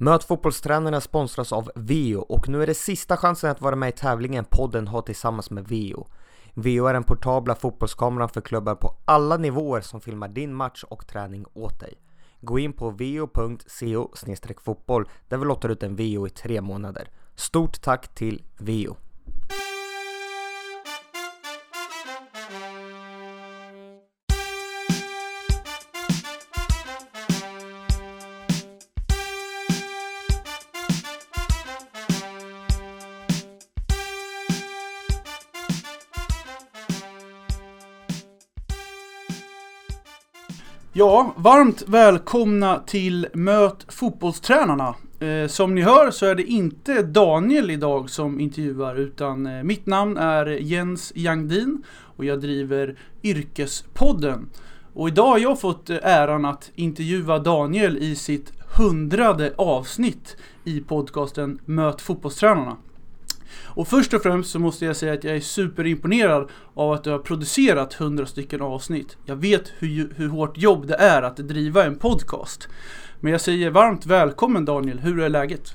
Möt fotbollstränarna sponsras av Veo och nu är det sista chansen att vara med i tävlingen podden har tillsammans med Veo. Veo är den portabla fotbollskameran för klubbar på alla nivåer som filmar din match och träning åt dig. Gå in på veo.co fotboll där vi lottar ut en Veo i tre månader. Stort tack till Veo! Ja, varmt välkomna till Möt fotbollstränarna. Eh, som ni hör så är det inte Daniel idag som intervjuar utan eh, mitt namn är Jens Jangdin och jag driver Yrkespodden. Och idag har jag fått eh, äran att intervjua Daniel i sitt hundrade avsnitt i podcasten Möt fotbollstränarna. Och först och främst så måste jag säga att jag är superimponerad av att du har producerat 100 stycken avsnitt. Jag vet hur, hur hårt jobb det är att driva en podcast. Men jag säger varmt välkommen Daniel, hur är läget?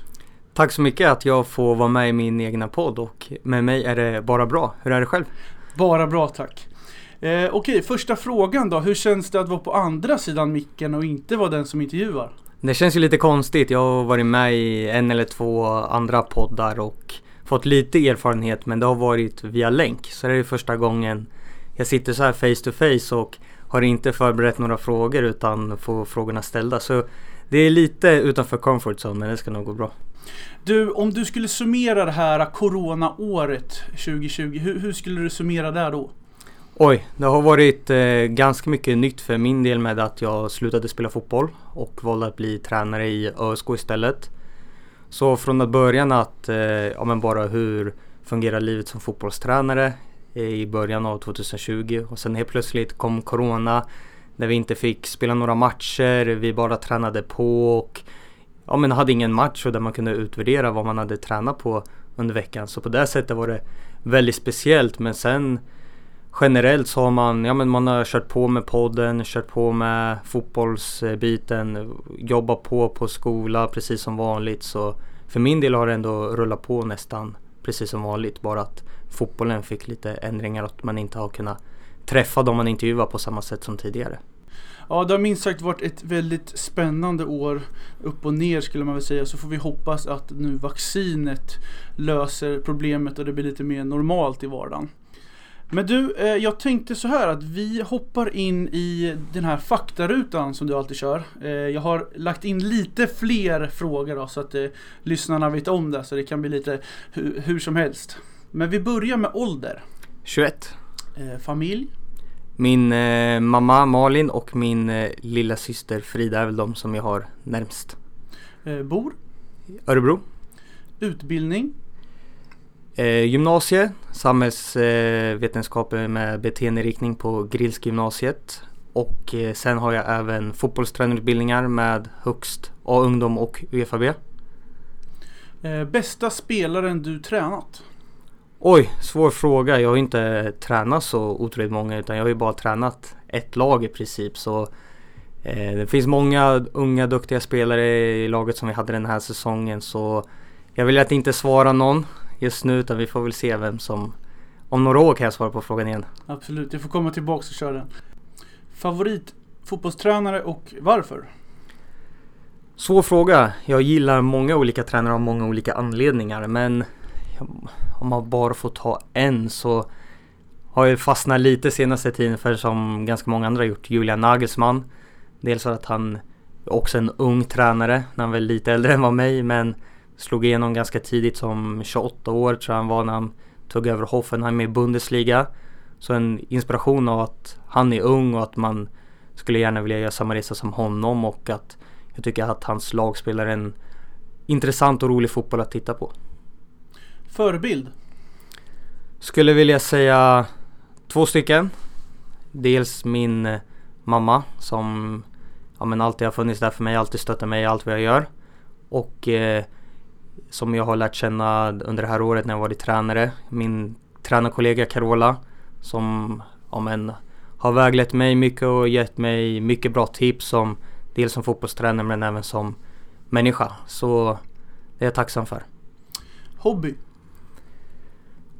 Tack så mycket att jag får vara med i min egna podd och med mig är det bara bra. Hur är det själv? Bara bra tack. Eh, Okej, första frågan då. Hur känns det att vara på andra sidan micken och inte vara den som intervjuar? Det känns ju lite konstigt. Jag har varit med i en eller två andra poddar och fått lite erfarenhet men det har varit via länk. Så det är första gången jag sitter så här face to face och har inte förberett några frågor utan får frågorna ställda. Så det är lite utanför comfort zone men det ska nog gå bra. Du, om du skulle summera det här Corona-året 2020, hur, hur, skulle du summera det då? Oj, det har varit eh, ganska mycket nytt för min del med att jag slutade spela fotboll och valde att bli tränare i ÖSK istället. Så från att början att, eh, ja men bara hur fungerar livet som fotbollstränare i början av 2020 och sen helt plötsligt kom Corona när vi inte fick spela några matcher, vi bara tränade på och ja men hade ingen match och där man kunde utvärdera vad man hade tränat på under veckan. Så på det sättet var det väldigt speciellt men sen generellt så har man, ja men man har kört på med podden, kört på med fotbollsbiten, jobbat på på skola precis som vanligt. Så för min del har det ändå rullat på nästan precis som vanligt. Bara att fotbollen fick lite ändringar och att man inte har kunnat träffa dem man intervjuar på samma sätt som tidigare. Ja, det har minst sagt varit ett väldigt spännande år upp och ner skulle man väl säga. Så får vi hoppas att nu vaccinet löser problemet och det blir lite mer normalt i vardagen. Men du, eh, jag tänkte så här att vi hoppar in i den här faktarutan som du alltid kör. Eh, jag har lagt in lite fler frågor då, så att eh, lyssnarna vet om det så det kan bli lite hu hur som helst. Men vi börjar med ålder. 21. Eh, familj? Min eh, mamma Malin och min eh, lilla syster Frida är väl de som jag har närmst. bor? Örebro. Utbildning? Eh, gymnasie, samhällsvetenskap eh, med beteenderiktning på Grillsk gymnasiet. Och eh, sen har jag även fotbollstränarutbildningar med högst A-ungdom och UFAB. Eh, bästa spelaren du tränat? Oj, svår fråga. Jag har inte tränat så otroligt många utan jag har ju bara tränat ett lag i princip. Så eh, det finns många unga duktiga spelare i laget som vi hade den här säsongen så jag vill att inte svara någon just nu utan vi får väl se vem som om några år kan jag svara på frågan igen. Absolut, jag får komma tillbaka och köra den. Favorit fotbollstränare och varför? Svår fråga. Jag gillar många olika tränare av många olika anledningar men om man bara får ta en så har jag fastnat lite senaste tiden för som ganska många andra gjort, Julian Nagelsmann. Dels för att han också är en ung tränare, när han var lite äldre än vad mig men Slog igenom ganska tidigt som 28 år tror jag han var när han tog över Hoffenheim i Bundesliga. Så en inspiration av att han är ung och att man skulle gärna vilja göra samma resa som honom och att jag tycker att hans lag spelar en intressant och rolig fotboll att titta på. Förebild? Skulle vilja säga två stycken. Dels min eh, mamma som ja, men alltid har funnits där för mig, alltid stöttar mig i allt vad jag gör. Och eh, som jag har lärt känna under det här året när jag varit tränare. Min tränarkollega Carola som men, har väglett mig mycket och gett mig mycket bra tips som dels som fotbollstränare men även som människa. Så det är jag tacksam för. Hobby?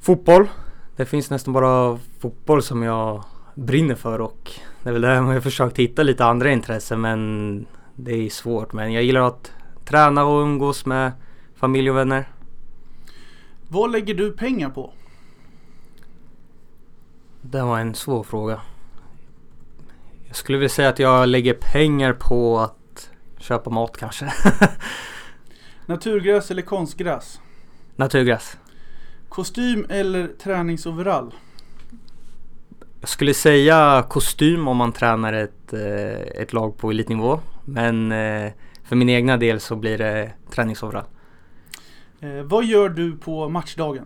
Fotboll. Det finns nästan bara fotboll som jag brinner för och det är väl där jag har försökt hitta lite andra intressen men det är svårt. Men jag gillar att träna och umgås med familj och vänner. Vad lägger du pengar på? Det var en svår fråga. Jag skulle vilja säga att jag lägger pengar på att köpa mat kanske. Naturgräs eller konstgräs? Naturgräs. Kostym eller träningsoverall? Jag skulle säga kostym om man tränar ett, eh, ett lag på elitnivå. Men eh, för min egna del så blir det träningsoverall. Eh, vad gör du på matchdagen?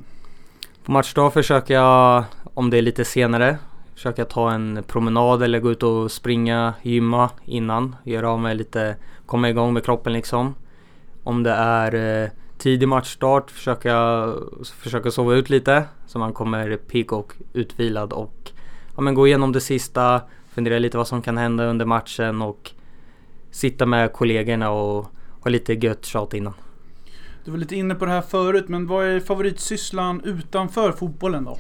På matchdag försöker jag, om det är lite senare, försöka ta en promenad eller gå ut och springa, gymma innan. Göra av mig lite, komma igång med kroppen liksom. Om det är eh, tidig matchstart försöker jag försöka sova ut lite så man kommer pigg och utvilad och ja, men gå igenom det sista, fundera lite vad som kan hända under matchen och sitta med kollegorna och ha lite gött tjat innan. Du var lite inne på det här förut, men vad är favoritsysslan utanför fotbollen då?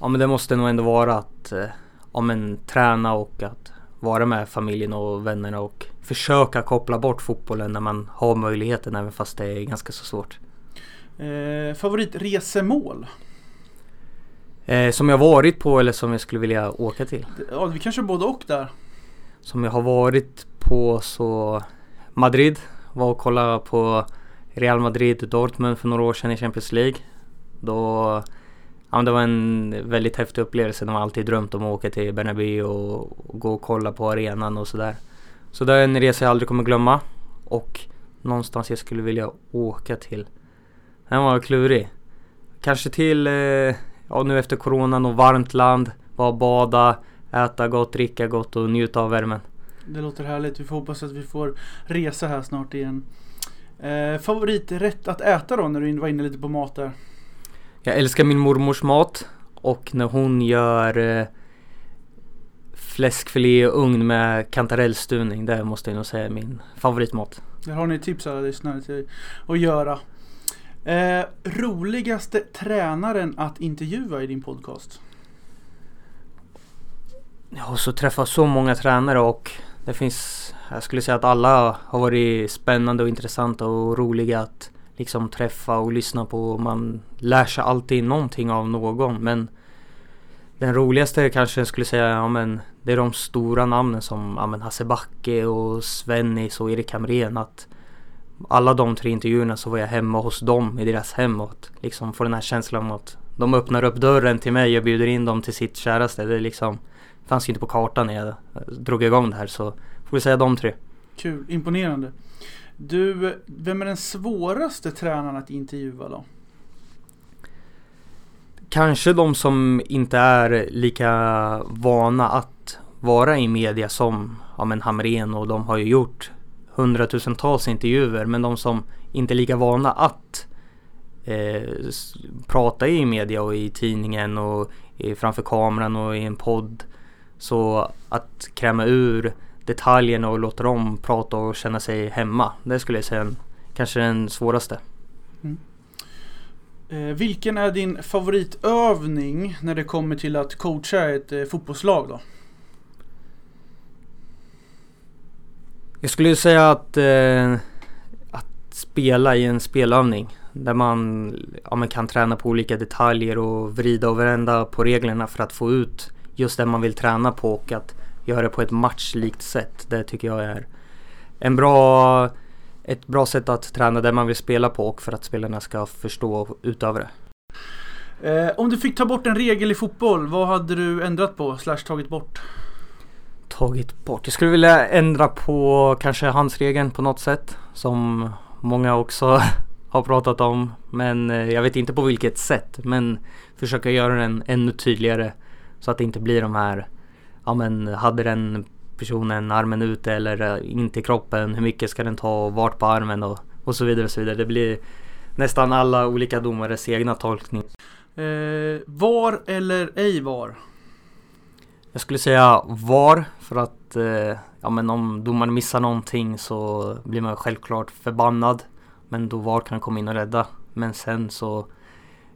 Ja men det måste nog ändå vara att eh, ja, men, träna och att vara med familjen och vännerna och försöka koppla bort fotbollen när man har möjligheten även fast det är ganska så svårt. Eh, favoritresemål? Eh, som jag varit på eller som jag skulle vilja åka till? Ja, vi kanske både och där. Som jag har varit på så Madrid var och kollade på Real Madrid Dortmund för några år sedan i Champions League. Då Ja, det var en väldigt häftig upplevelse. De har alltid drömt om att åka till Bernabéu och, och gå och kolla på arenan och sådär. Så det är en resa jag aldrig kommer glömma. Och någonstans jag skulle vilja åka till. Den var klurig. Kanske till, eh, ja nu efter coronan och varmt land. Bara bada, äta gott, dricka gott och njuta av värmen. Det låter härligt. Vi får hoppas att vi får resa här snart igen. Eh, favoriträtt att äta då när du var inne lite på mat där? Jag älskar min mormors mat och när hon gör eh, fläskfilé i ugn med kantarellstuvning. Det måste jag nog säga är min favoritmat. Där har ni tips alla lyssnare till att göra. Eh, roligaste tränaren att intervjua i din podcast? Jag har så träffat så många tränare och det finns, jag skulle säga att alla har varit spännande och intressanta och roliga att liksom träffa och lyssna på. Man lär sig alltid någonting av någon men den roligaste kanske jag skulle säga, ja men det är de stora namnen som ja, men Hasse Backe och Svennis och Erik Hamrén. Att alla de tre intervjuerna så var jag hemma hos dem i deras hem och att liksom få den här känslan av att de öppnar upp dörren till mig och bjuder in dem till sitt käraste. Det liksom fanns ju inte på kartan när jag drog igång det här så får vi säga de tre. Kul, imponerande. Du, vem är den svåraste tränaren att intervjua då? Kanske de som inte är lika vana att vara i media som ja, men Hamrén och de har ju gjort hundratusentals intervjuer men de som inte är lika vana att eh, prata i media och i tidningen och framför kameran och i en podd. Så att kräma ur detaljerna och låta dem prata och känna sig hemma. Det skulle jag säga kanske den svåraste. Mm. Eh, vilken är din favoritövning när det kommer till att coacha ett eh, fotbollslag då? Jag skulle säga att, eh, att spela i en spelövning där man, ja, man kan träna på olika detaljer och vrida och vända på reglerna för att få ut just det man vill träna på och att göra det på ett matchlikt sätt. Det tycker jag är en bra, ett bra sätt att träna där man vill spela på och för att spelarna ska förstå och utöva det. Eh, om du fick ta bort en regel i fotboll, vad hade du ändrat på slash tagit bort? Tagit bort? Jag skulle vilja ändra på kanske handsregeln på något sätt som många också har pratat om. Men eh, jag vet inte på vilket sätt. Men försöka göra den ännu tydligare så att det inte blir de här ja men hade den personen armen ute eller eh, inte i kroppen, hur mycket ska den ta och vart på armen och, och så vidare och så vidare. Det blir nästan alla olika domares egna tolkning. Eh, var eller ej var? Jag skulle säga VAR för att eh, ja, men om domaren missar någonting så blir man självklart förbannad. Men då VAR kan komma in och rädda. Men sen så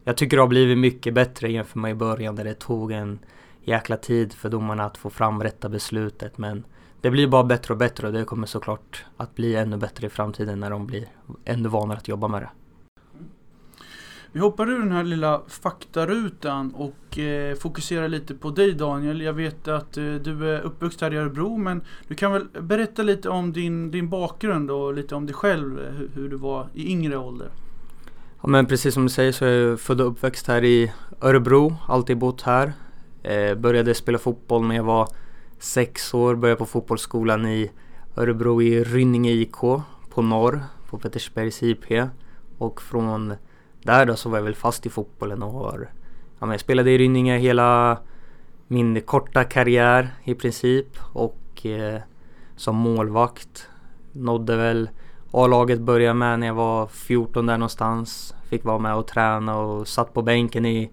jag tycker det har blivit mycket bättre jämfört med i början där det tog en jäkla tid för domarna att få fram rätta beslutet. Men det blir bara bättre och bättre och det kommer såklart att bli ännu bättre i framtiden när de blir ännu vanare att jobba med det. Vi hoppar ur den här lilla faktarutan och eh, fokuserar lite på dig Daniel. Jag vet att eh, du är uppvuxen här i Örebro men du kan väl berätta lite om din, din bakgrund och lite om dig själv, hur, hur du var i yngre ålder. Ja men precis som du säger så är jag född och uppväxt här i Örebro, alltid bott här. Eh, började spela fotboll när jag var sex år, började på fotbollsskolan i Örebro i Rynninge IK på norr, på Petersbergs IP. Och från där då så var jag väl fast i fotbollen och har, ja, men jag spelade i Rynninge hela min korta karriär i princip och eh, som målvakt nådde väl A-laget började med när jag var 14 där någonstans. Fick vara med och träna och satt på bänken i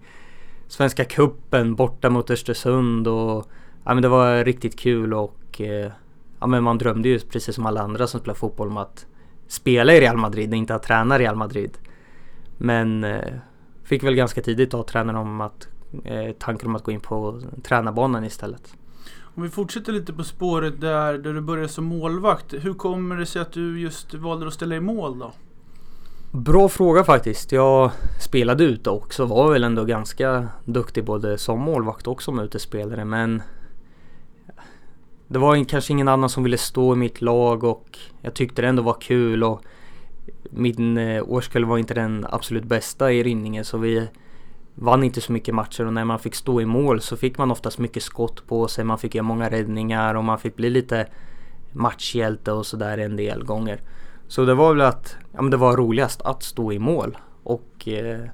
Svenska kuppen borta mot Östersund och ja, men det var riktigt kul och eh, ja, men man drömde ju precis som alla andra som spelar fotboll om att spela i Real Madrid, inte att träna Real Madrid. Men eh, fick väl ganska tidigt då tränaren om att eh, tanken om att gå in på tränarbanan istället. Om vi fortsätter lite på spåret där, där du började som målvakt. Hur kommer det sig att du just valde att ställa i mål då? Bra fråga faktiskt. Jag spelade ute också. Var väl ändå ganska duktig både som målvakt och som utespelare. Men det var kanske ingen annan som ville stå i mitt lag och jag tyckte det ändå var kul. Och min eh, årskull var inte den absolut bästa i Rynninge så vi vann inte så mycket matcher och när man fick stå i mål så fick man oftast mycket skott på sig. Man fick göra många räddningar och man fick bli lite matchhjälte och sådär en del gånger. Så det var väl att ja, men det var roligast att stå i mål och eh,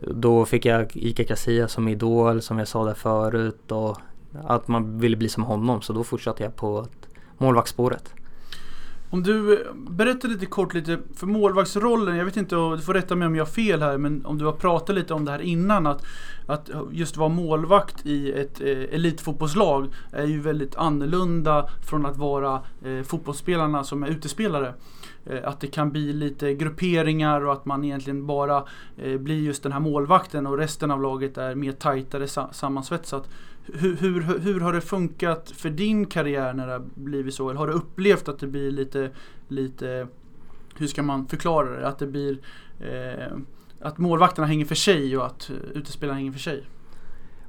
då fick jag Ica Casillas som idol som jag sa där förut och att man ville bli som honom så då fortsatte jag på målvaktsspåret. Om du eh, berättar lite kort lite för målvaktsrollen, jag vet inte, du får rätta mig om jag har fel här, men om du har pratat lite om det här innan att, att just vara målvakt i ett eh, elitfotbollslag är ju väldigt annorlunda från att vara eh, fotbollsspelarna som är utespelare. Eh, att det kan bli lite grupperingar och att man egentligen bara eh, blir just den här målvakten och resten av laget är mer tajtare sammansvetsat. Hur, hur, hur har det funkat för din karriär när det har blivit så? Eller har du upplevt att det blir lite, lite hur ska man förklara det? Att det blir eh, att målvakterna hänger för sig och att utespelarna hänger för sig?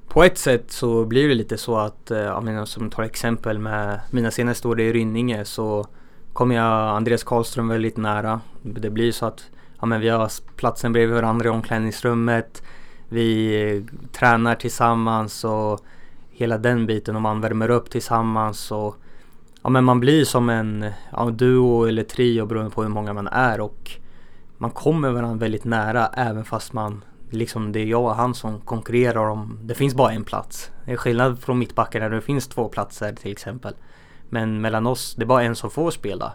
På ett sätt så blir det lite så att, eh, om jag menar, som tar exempel med mina senaste år i Rynninge så kommer jag Andreas Karlström väldigt nära. Det blir så att ja, men vi har platsen bredvid varandra i omklädningsrummet. Vi eh, tränar tillsammans och hela den biten och man värmer upp tillsammans och ja, men man blir som en ja, duo eller trio beroende på hur många man är och man kommer varandra väldigt nära även fast man liksom det är jag och han som konkurrerar om det finns bara en plats. Det är skillnad från mittbacken där det finns två platser till exempel. Men mellan oss, det är bara en som får spela.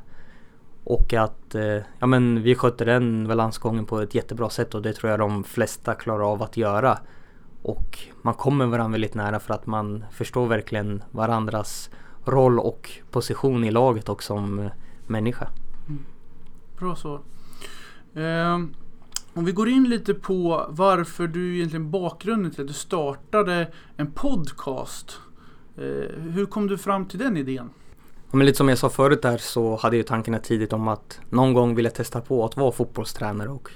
Och att eh, ja, men vi skötte den balansgången på ett jättebra sätt och det tror jag de flesta klarar av att göra. Och man kommer varandra väldigt nära för att man förstår verkligen varandras roll och position i laget och som människa. Mm. Bra så. Eh, om vi går in lite på varför du egentligen bakgrunden till att du startade en podcast. Eh, hur kom du fram till den idén? Ja, men lite som jag sa förut där så hade jag tankarna tidigt om att någon gång vilja testa på att vara fotbollstränare och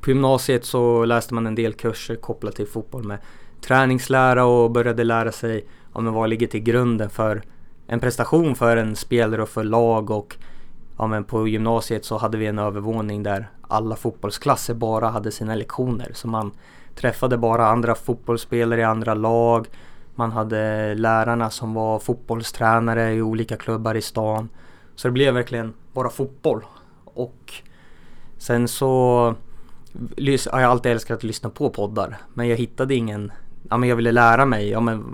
på gymnasiet så läste man en del kurser kopplat till fotboll med träningslära och började lära sig om vad ligger till grunden för en prestation för en spelare och för lag och ja, men på gymnasiet så hade vi en övervåning där alla fotbollsklasser bara hade sina lektioner så man träffade bara andra fotbollsspelare i andra lag man hade lärarna som var fotbollstränare i olika klubbar i stan. Så det blev verkligen bara fotboll. Och sen så jag har alltid älskat att lyssna på poddar. Men jag hittade ingen Ja men jag ville lära mig, ja men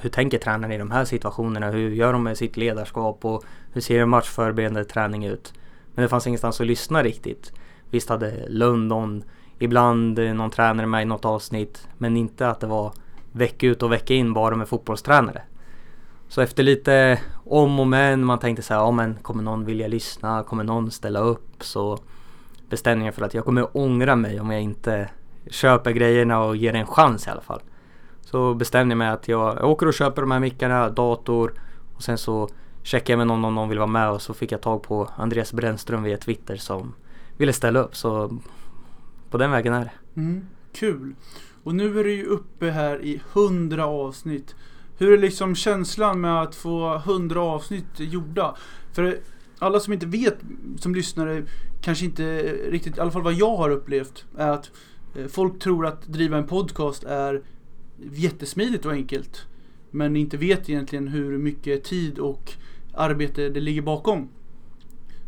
hur tänker tränaren i de här situationerna? Hur gör de med sitt ledarskap och hur ser en matchförberedande träning ut? Men det fanns ingenstans att lyssna riktigt. Visst hade London ibland eh, någon tränare med i något avsnitt men inte att det var vecka ut och vecka in bara med fotbollstränare. Så efter lite om och men, man tänkte så här, ja men kommer någon vilja lyssna? Kommer någon ställa upp? Så bestämde för att jag kommer ångra mig om jag inte köper grejerna och ger det en chans i alla fall. Så bestämde jag mig att jag, jag åker och köper de här mickarna, dator och sen så checkade jag med någon om någon vill vara med och så fick jag tag på Andreas Brännström via Twitter som ville ställa upp. Så på den vägen är det. Mm, kul! Och nu är du ju uppe här i 100 avsnitt. Hur är liksom känslan med att få 100 avsnitt gjorda? För alla som inte vet, som lyssnare, kanske inte riktigt, i alla fall vad jag har upplevt, är att eh, folk tror att driva en podcast är jättesmidigt och enkelt. Men inte vet egentligen hur mycket tid och arbete det ligger bakom.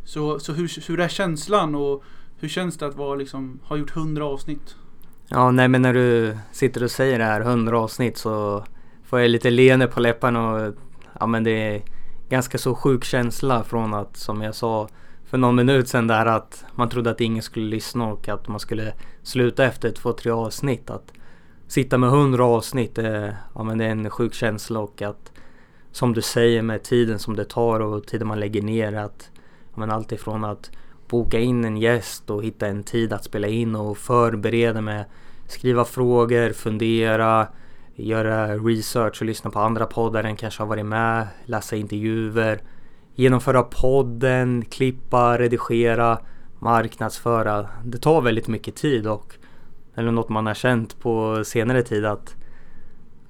Så, så hur, hur är känslan och hur känns det att vara, liksom, ha gjort 100 avsnitt? Ja, nej men när du sitter och säger det här 100 avsnitt så får jag lite leende på läpparna och ja men det är ganska så sjuk känsla från att som jag sa för någon minut sedan där att man trodde att ingen skulle lyssna och att man skulle sluta efter två, tre avsnitt. Att sitta med 100 avsnitt, det, ja men det är en sjuk känsla och att som du säger med tiden som det tar och tiden man lägger ner att ja men allt ifrån att boka in en gäst och hitta en tid att spela in och förbereda med skriva frågor, fundera, göra research och lyssna på andra poddar än kanske har varit med, läsa intervjuer, genomföra podden, klippa, redigera, marknadsföra. Det tar väldigt mycket tid och eller något man har känt på senare tid att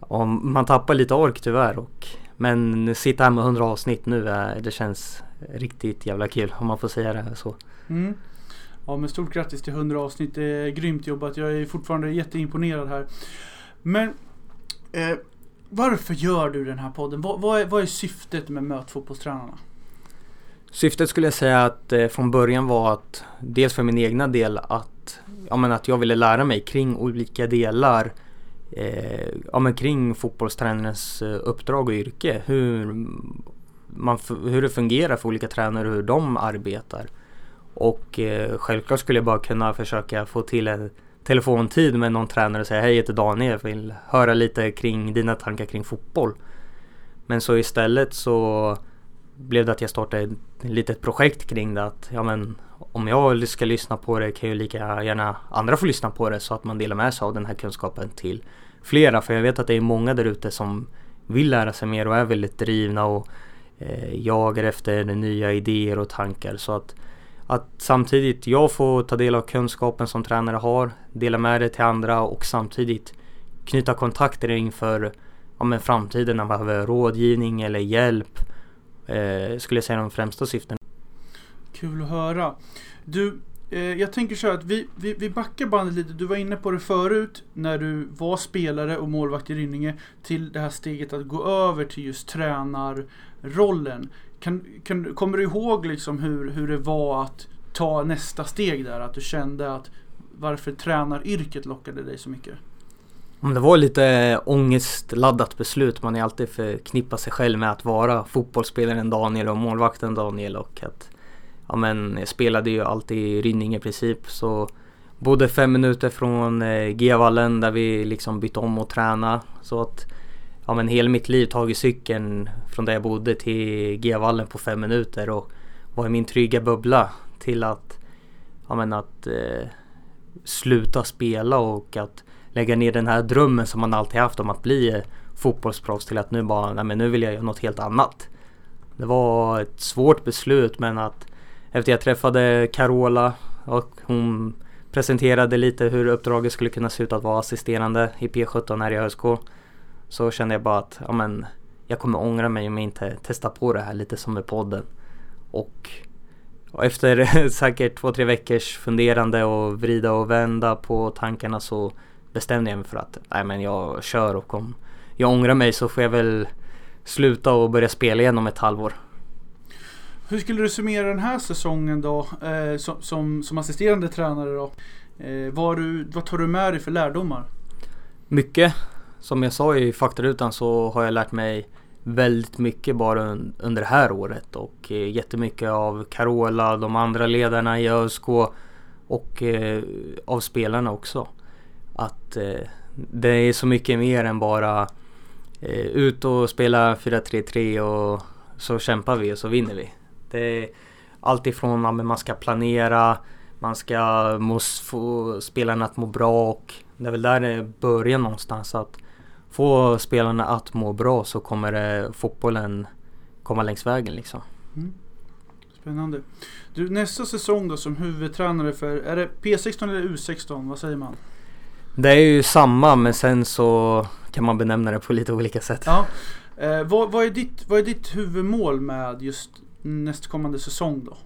om man tappar lite ork tyvärr och men sitta här med 100 avsnitt nu, det känns riktigt jävla kul om man får säga det så. Mm. Ja men stort grattis till 100 avsnitt, det är grymt jobbat. Jag är fortfarande jätteimponerad här. Men eh, varför gör du den här podden? Vad, vad, är, vad är syftet med Möt fotbollstränarna? Syftet skulle jag säga att eh, från början var att dels för min egna del att, ja, men att jag ville lära mig kring olika delar eh, ja, men kring fotbollstränarens eh, uppdrag och yrke. Hur, man, hur det fungerar för olika tränare och hur de arbetar. Och eh, självklart skulle jag bara kunna försöka få till en telefontid med någon tränare och säga hej jag heter Daniel, jag vill höra lite kring dina tankar kring fotboll. Men så istället så blev det att jag startade ett litet projekt kring det att ja men om jag ska lyssna på det kan ju lika gärna andra få lyssna på det så att man delar med sig av den här kunskapen till flera. För jag vet att det är många där ute som vill lära sig mer och är väldigt drivna och eh, jagar efter nya idéer och tankar. Så att, att samtidigt jag får ta del av kunskapen som tränare har, dela med det till andra och samtidigt knyta kontakter inför ja, men framtiden när man behöver rådgivning eller hjälp. Eh, skulle jag säga de främsta syften. Kul att höra. Du, eh, jag tänker så här att vi, vi, vi backar bandet lite. Du var inne på det förut när du var spelare och målvakt i Rynninge till det här steget att gå över till just tränarrollen. Kan, kan, kommer du ihåg liksom hur, hur det var att ta nästa steg där? Att du kände att varför tränaryrket lockade dig så mycket? Det var lite ångestladdat beslut. Man är alltid förknippar sig själv med att vara fotbollsspelaren Daniel och målvakten Daniel och att ja men jag spelade ju alltid i Rynninge i princip så bodde fem minuter från eh, G-vallen där vi liksom bytte om och tränade. så att ja men hela mitt liv tagit cykeln från där jag bodde till G-vallen på fem minuter och var i min trygga bubbla till att ja men att eh, sluta spela och att lägga ner den här drömmen som man alltid haft om att bli fotbollsproffs till att nu bara, nej men nu vill jag göra något helt annat. Det var ett svårt beslut men att efter jag träffade Carola och hon presenterade lite hur uppdraget skulle kunna se ut att vara assisterande i P17 här i ÖSK. Så kände jag bara att ja, men, jag kommer ångra mig om jag inte testar på det här lite som med podden. Och, och efter säkert två, tre veckors funderande och vrida och vända på tankarna så bestämde jag mig för att nej, men jag kör och om jag ångrar mig så får jag väl sluta och börja spela igen om ett halvår. Hur skulle du summera den här säsongen då eh, som, som, som, assisterande tränare då? Eh, vad, du, vad tar du med dig för lärdomar? Mycket. Som jag sa i faktarutan så har jag lärt mig väldigt mycket bara under det här året och eh, jättemycket av Carola, de andra ledarna i ÖSK och eh, av spelarna också. Att eh, det är så mycket mer än bara eh, ut och spela 4-3-3 och så kämpar vi och så vinner vi. Det är allt ifrån att man ska planera, man ska måste få spelarna att må bra och det är väl där det börjar någonstans. Att få spelarna att må bra så kommer det, fotbollen komma längs vägen liksom. Mm. Spännande. Du, nästa säsong då som huvudtränare för, är det P16 eller U16? Vad säger man? Det är ju samma men sen så kan man benämna det på lite olika sätt. Ja. Eh, vad, vad, är ditt, vad är ditt huvudmål med just nästkommande säsong då?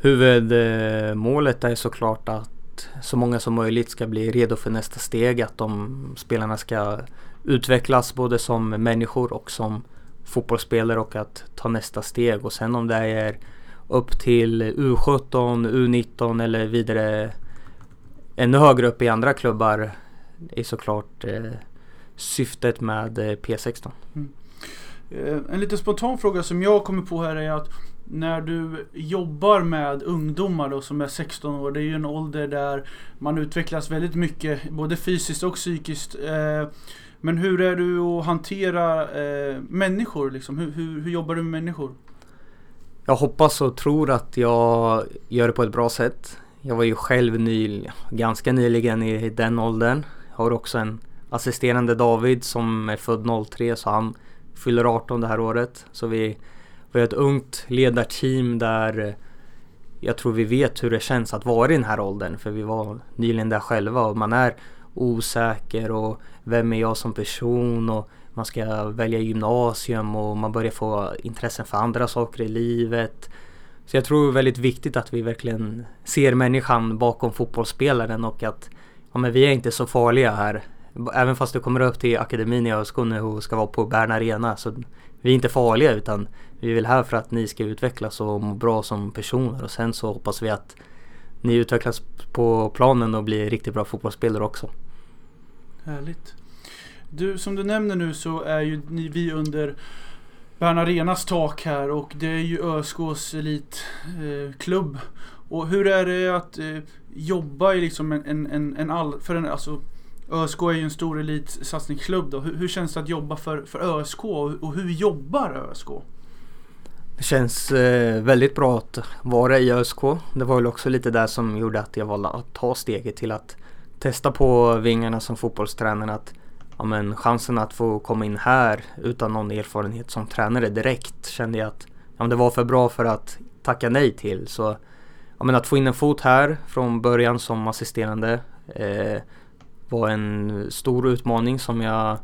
Huvudmålet är såklart att så många som möjligt ska bli redo för nästa steg. Att de spelarna ska utvecklas både som människor och som fotbollsspelare och att ta nästa steg. Och sen om det är upp till U17, U19 eller vidare ännu högre upp i andra klubbar är såklart eh, syftet med eh, P16. Mm. Eh, en lite spontan fråga som jag kommer på här är att när du jobbar med ungdomar då som är 16 år, det är ju en ålder där man utvecklas väldigt mycket, både fysiskt och psykiskt. Eh, men hur är du att hantera människor? Liksom? Hur, hur, hur jobbar du med människor? Jag hoppas och tror att jag gör det på ett bra sätt. Jag var ju själv ny, ganska nyligen i den åldern. Jag har också en assisterande David som är född 03 så han fyller 18 det här året. Så vi, vi har ett ungt ledarteam där eh, jag tror vi vet hur det känns att vara i den här åldern. För vi var nyligen där själva och man är osäker och vem är jag som person och man ska välja gymnasium och man börjar få intressen för andra saker i livet. Så jag tror det är väldigt viktigt att vi verkligen ser människan bakom fotbollsspelaren och att ja, men vi är inte så farliga här. Även fast du kommer upp till akademin i ÖSK nu och ska vara på Bern Arena så vi är inte farliga utan vi är väl här för att ni ska utvecklas och må bra som personer och sen så hoppas vi att ni utvecklas på planen och blir riktigt bra fotbollsspelare också. Härligt. Du, som du nämner nu så är ju ni, vi under Bern Arenas tak här och det är ju ÖSKs elitklubb. Eh, och hur är det att eh, jobba i liksom en, en, en, en all, för en, alltså ÖSK är ju en stor elitsatsningsklubb då. Hur, hur, känns det att jobba för, för ÖSK och, och hur jobbar ÖSK? Det känns eh, väldigt bra att vara i ÖSK. Det var väl också lite där som gjorde att jag valde att ta steget till att testa på vingarna som fotbollstränare. Att ja, men chansen att få komma in här utan någon erfarenhet som tränare direkt kände jag att ja, men det var för bra för att tacka nej till. Så ja, men att få in en fot här från början som assisterande eh, var en stor utmaning som jag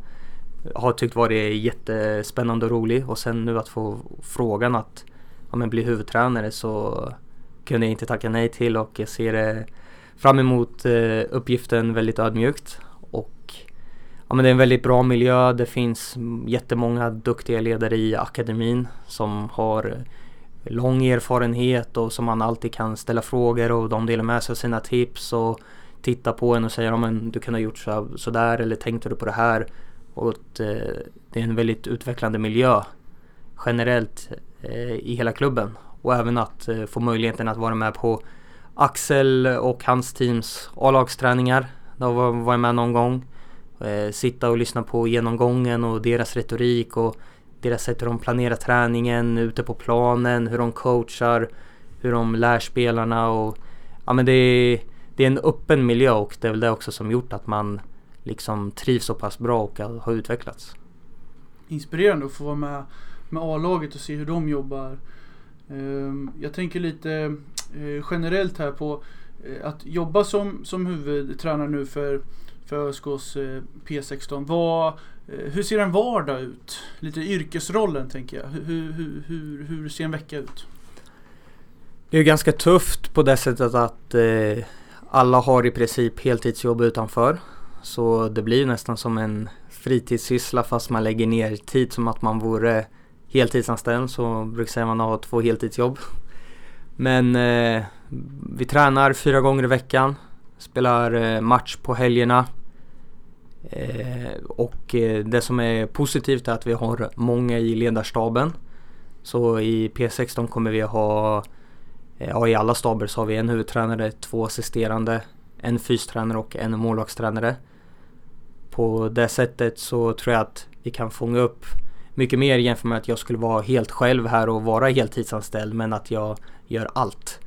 har tyckt varit jättespännande och rolig. Och sen nu att få frågan att ja, men bli huvudtränare så kunde jag inte tacka nej till. Och jag ser eh, fram emot eh, uppgiften väldigt ödmjukt ja, men det är en väldigt bra miljö. Det finns jättemånga duktiga ledare i akademin som har lång erfarenhet och som man alltid kan ställa frågor och de delar med sig av sina tips och tittar på en och säger ja, men du kunde ha gjort så, eller tänkte du på det här. Och att, eh, det är en väldigt utvecklande miljö generellt eh, i hela klubben. Och även att eh, få möjligheten att vara med på Axel och hans teams A-lagsträningar. Då var, var jag med någon gång. Eh, sitta och lyssna på genomgången och deras retorik och deras sätt hur de planerar träningen ute på planen, hur de coachar, hur de lär spelarna och ja men det är, det är en öppen miljö och det är väl det också som gjort att man liksom trivs så pass bra och har utvecklats. Inspirerande att få vara med, med A-laget och se hur de jobbar. Ehm, jag tänker lite eh, generellt här på eh, att jobba som, som huvudtränare nu för för ÖSKs P16. Vad, eh, hur ser en vardag ut? Lite yrkesrollen tänker jag. Hur, hur, hur, hur ser en vecka ut? Det är ganska tufft på det sättet att eh, alla har i princip heltidsjobb utanför. Så det blir nästan som en fritidssyssla fast man lägger ner tid som att man vore heltidsanställd. Så brukar säga man har två heltidsjobb. Men eh, vi tränar fyra gånger i veckan. Spelar eh, match på helgerna. Eh, och eh, det som är positivt är att vi har många i ledarstaben. Så i P16 kommer vi ha, eh, ja i alla staber så har vi en huvudtränare, två assisterande, en fystränare och en målvaktstränare. På det sättet så tror jag att vi kan fånga upp mycket mer jämfört med att jag skulle vara helt själv här och vara heltidsanställd men att jag gör allt.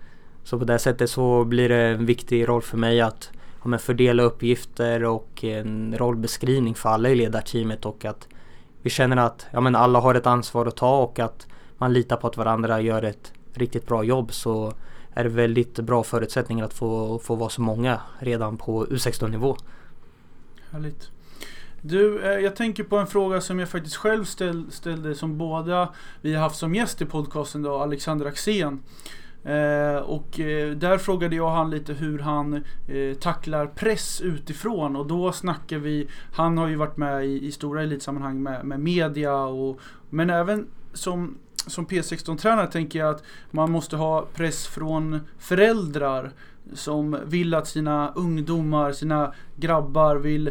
Så på det sättet så blir det en viktig roll för mig att ja, fördela uppgifter och en rollbeskrivning för alla i ledarteamet och att vi känner att ja, men alla har ett ansvar att ta och att man litar på att varandra gör ett riktigt bra jobb så är det väldigt bra förutsättningar att få, få vara så många redan på U16 nivå. Härligt. Du, eh, jag tänker på en fråga som jag faktiskt själv ställ, ställde som båda vi har haft som gäst i podcasten då, Alexander Axén. Eh, och eh, där frågade jag han lite hur han eh, tacklar press utifrån och då snackar vi, han har ju varit med i, i stora elitsammanhang med, med media och men även som som P16-tränare tänker jag att man måste ha press från föräldrar som vill att sina ungdomar, sina grabbar vill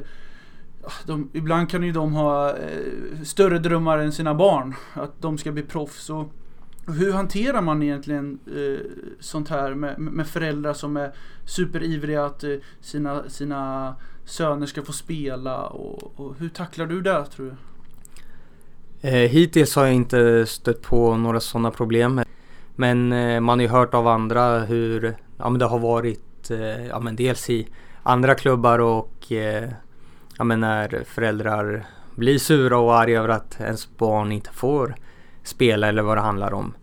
ah, de, ibland kan ju de ha eh, större drömmar än sina barn. Att de ska bli proffs. Och, hur hanterar man egentligen eh, sånt här med, med föräldrar som är superivriga att eh, sina, sina söner ska få spela? Och, och hur tacklar du det tror du? Eh, hittills har jag inte stött på några sådana problem. Men eh, man har ju hört av andra hur ja, men det har varit eh, ja, men dels i andra klubbar och eh, ja, men när föräldrar blir sura och arga över att ens barn inte får spela eller vad det handlar om.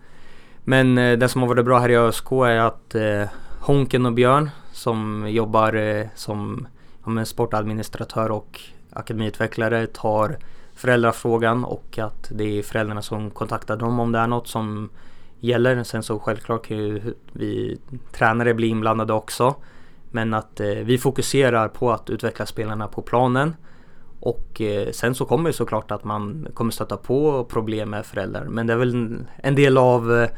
Men eh, det som har varit bra här i ÖSK är att eh, Honken och Björn som jobbar eh, som ja, sportadministratör och akademiutvecklare tar föräldrafrågan och att det är föräldrarna som kontaktar dem om det är något som gäller. Sen så självklart kan ju vi tränare bli inblandade också. Men att eh, vi fokuserar på att utveckla spelarna på planen. Och eh, sen så kommer det såklart att man kommer stöta på problem med föräldrar. Men det är väl en del av eh,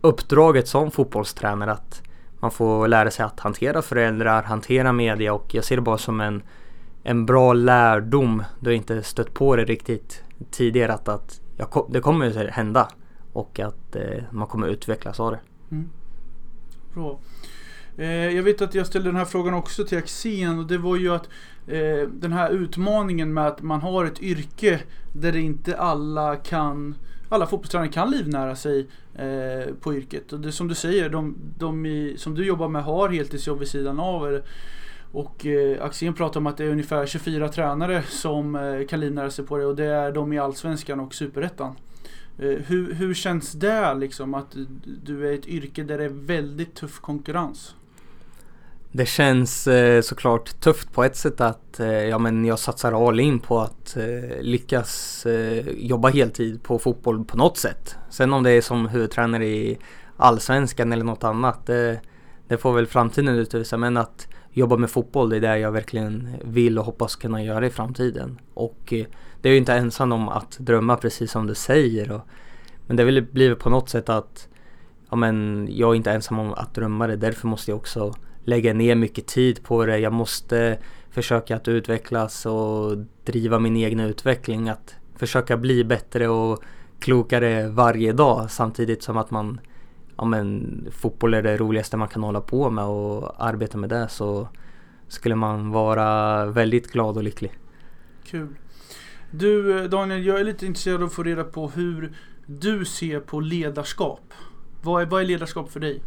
uppdraget som fotbollstränare att man får lära sig att hantera föräldrar, hantera media och jag ser det bara som en en bra lärdom. Du har inte stött på det riktigt tidigare att, att jag, det kommer hända och att eh, man kommer utvecklas av det. Mm. Bra. Eh, jag vet att jag ställde den här frågan också till Axén och det var ju att eh, den här utmaningen med att man har ett yrke där det inte alla kan alla fotbollstränare kan livnära sig eh, på yrket. Och det som du säger, de, de i, som du jobbar med har heltidsjobb vid sidan av. Eller, och eh, Axén pratar om att det är ungefär 24 tränare som eh, kan livnära sig på det och det är de i Allsvenskan och Superettan. Eh, hur, hur känns det liksom att du är ett yrke där det är väldigt tuff konkurrens? Det känns eh, såklart tufft på ett sätt att eh, ja, men jag satsar all in på att eh, lyckas eh, jobba heltid på fotboll på något sätt. Sen om det är som huvudtränare i Allsvenskan eller något annat, det, det får väl framtiden utvisa. Men att jobba med fotboll, det är det jag verkligen vill och hoppas kunna göra i framtiden. Och eh, det är ju inte ensam om att drömma precis som du säger. Och, men det har väl blivit på något sätt att ja, men jag är inte ensam om att drömma det. Därför måste jag också lägga ner mycket tid på det. Jag måste försöka att utvecklas och driva min egen utveckling. Att försöka bli bättre och klokare varje dag samtidigt som att man ja, men, fotboll är det roligaste man kan hålla på med och arbeta med det så skulle man vara väldigt glad och lycklig. Kul. Du Daniel, jag är lite intresserad av att få reda på hur du ser på ledarskap. Vad är, vad är ledarskap för dig?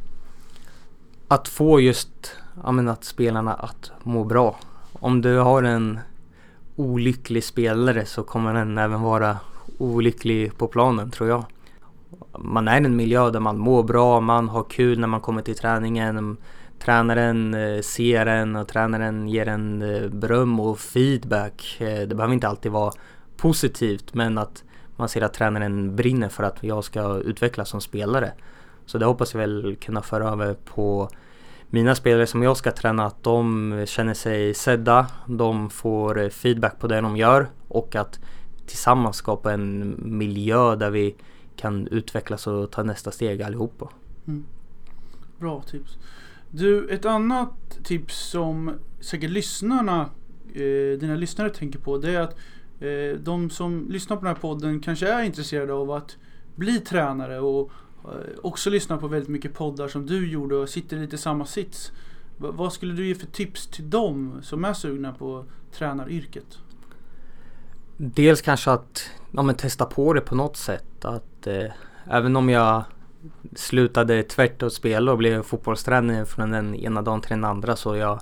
Att få just ja, men att spelarna att må bra. Om du har en olycklig spelare så kommer den även vara olycklig på planen tror jag man är i en miljö där man mår bra, man har kul när man kommer till träningen. Tränaren eh, ser en och tränaren ger en eh, beröm och feedback. Eh, det behöver inte alltid vara positivt men att man ser att tränaren brinner för att jag ska utvecklas som spelare. Så det hoppas jag väl kunna föra över på mina spelare som jag ska träna, att de känner sig sedda, de får feedback på det de gör och att tillsammans skapa en miljö där vi kan utvecklas och ta nästa steg allihopa. Mm. Bra tips. Du, ett annat tips som säkert lyssnarna, eh, dina lyssnare tänker på det är att eh, de som lyssnar på den här podden kanske är intresserade av att bli tränare och Eh, också lyssnar på väldigt mycket poddar som du gjorde och sitter lite i samma sits. V vad skulle du ge för tips till dem som är sugna på tränaryrket? dels kanske att ja, men testa på det på något sätt. Att eh, även om jag slutade tvärt och spela och blev fotbollstränare från den ena dagen till den andra så jag,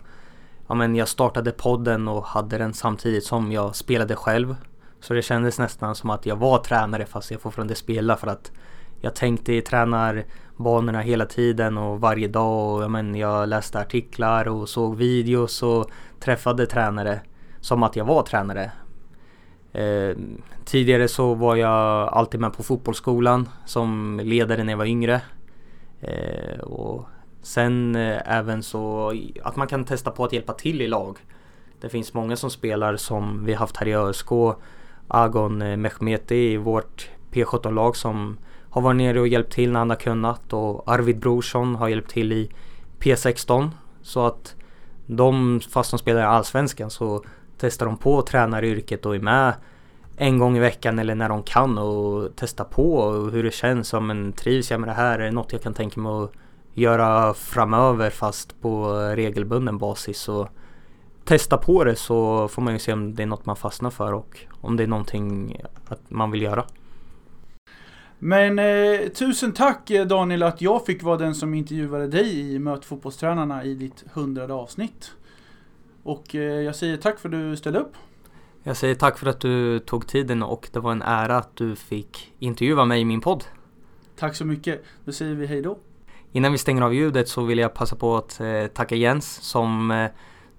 ja, men jag startade podden och hade den samtidigt som jag spelade själv. Så det kändes nästan som att jag var tränare fast jag fortfarande spelade för att jag tänkte i tränarbanorna hela tiden och varje dag. Och, jag, men jag läste artiklar och såg videos och träffade tränare som att jag var tränare. Eh, tidigare så var jag alltid med på fotbollsskolan som ledare när jag var yngre. Eh, och sen eh, även så att man kan testa på att hjälpa till i lag. Det finns många som spelar som vi haft här i ÖSK. Agon eh, Mehmeti i vårt P17-lag som har varit nere och hjälpt till när han har kunnat och Arvid Brorsson har hjälpt till i P16. Så att de, fast de spelar i Allsvenskan så testar de på tränaryrket och är med en gång i veckan eller när de kan och testa på hur det känns. Om en trivs jag med det här? Är det något jag kan tänka mig att göra framöver fast på regelbunden basis? Och testa på det så får man ju se om det är något man fastnar för och om det är någonting att man vill göra. Men eh, tusen tack eh, Daniel att jag fick vara den som intervjuade dig i Möt fotbollstränarna i ditt hundrade avsnitt. Och eh, jag säger tack för att du ställde upp. Jag säger tack för att du tog tiden och det var en ära att du fick intervjua mig i min podd. Tack så mycket. Då säger vi hej då. Innan vi stänger av ljudet så vill jag passa på att eh, tacka Jens som eh,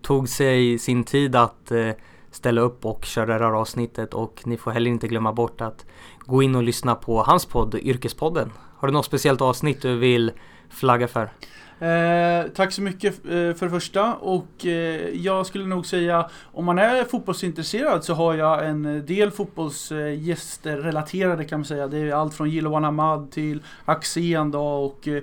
tog sig sin tid att eh, ställa upp och köra det här avsnittet och ni får heller inte glömma bort att gå in och lyssna på hans podd Yrkespodden. Har du något speciellt avsnitt du vill flagga för? Eh, tack så mycket eh, för det första och eh, jag skulle nog säga om man är fotbollsintresserad så har jag en del fotbollsgäster relaterade kan man säga. Det är allt från Jiloan Ahmad till Axén då och eh,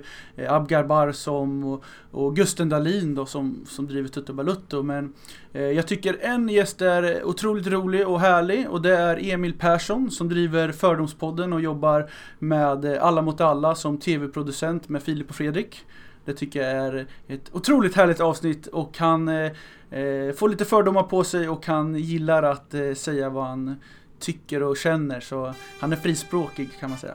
Abgar Barsom och, och Gusten Dahlin då som, som driver Tutto Balutto. Men eh, jag tycker en gäst är otroligt rolig och härlig och det är Emil Persson som driver Fördomspodden och jobbar med Alla mot alla som tv-producent med Filip och Fredrik. Det tycker jag är ett otroligt härligt avsnitt och han eh, eh, får lite fördomar på sig och han gillar att eh, säga vad han tycker och känner. Så han är frispråkig kan man säga.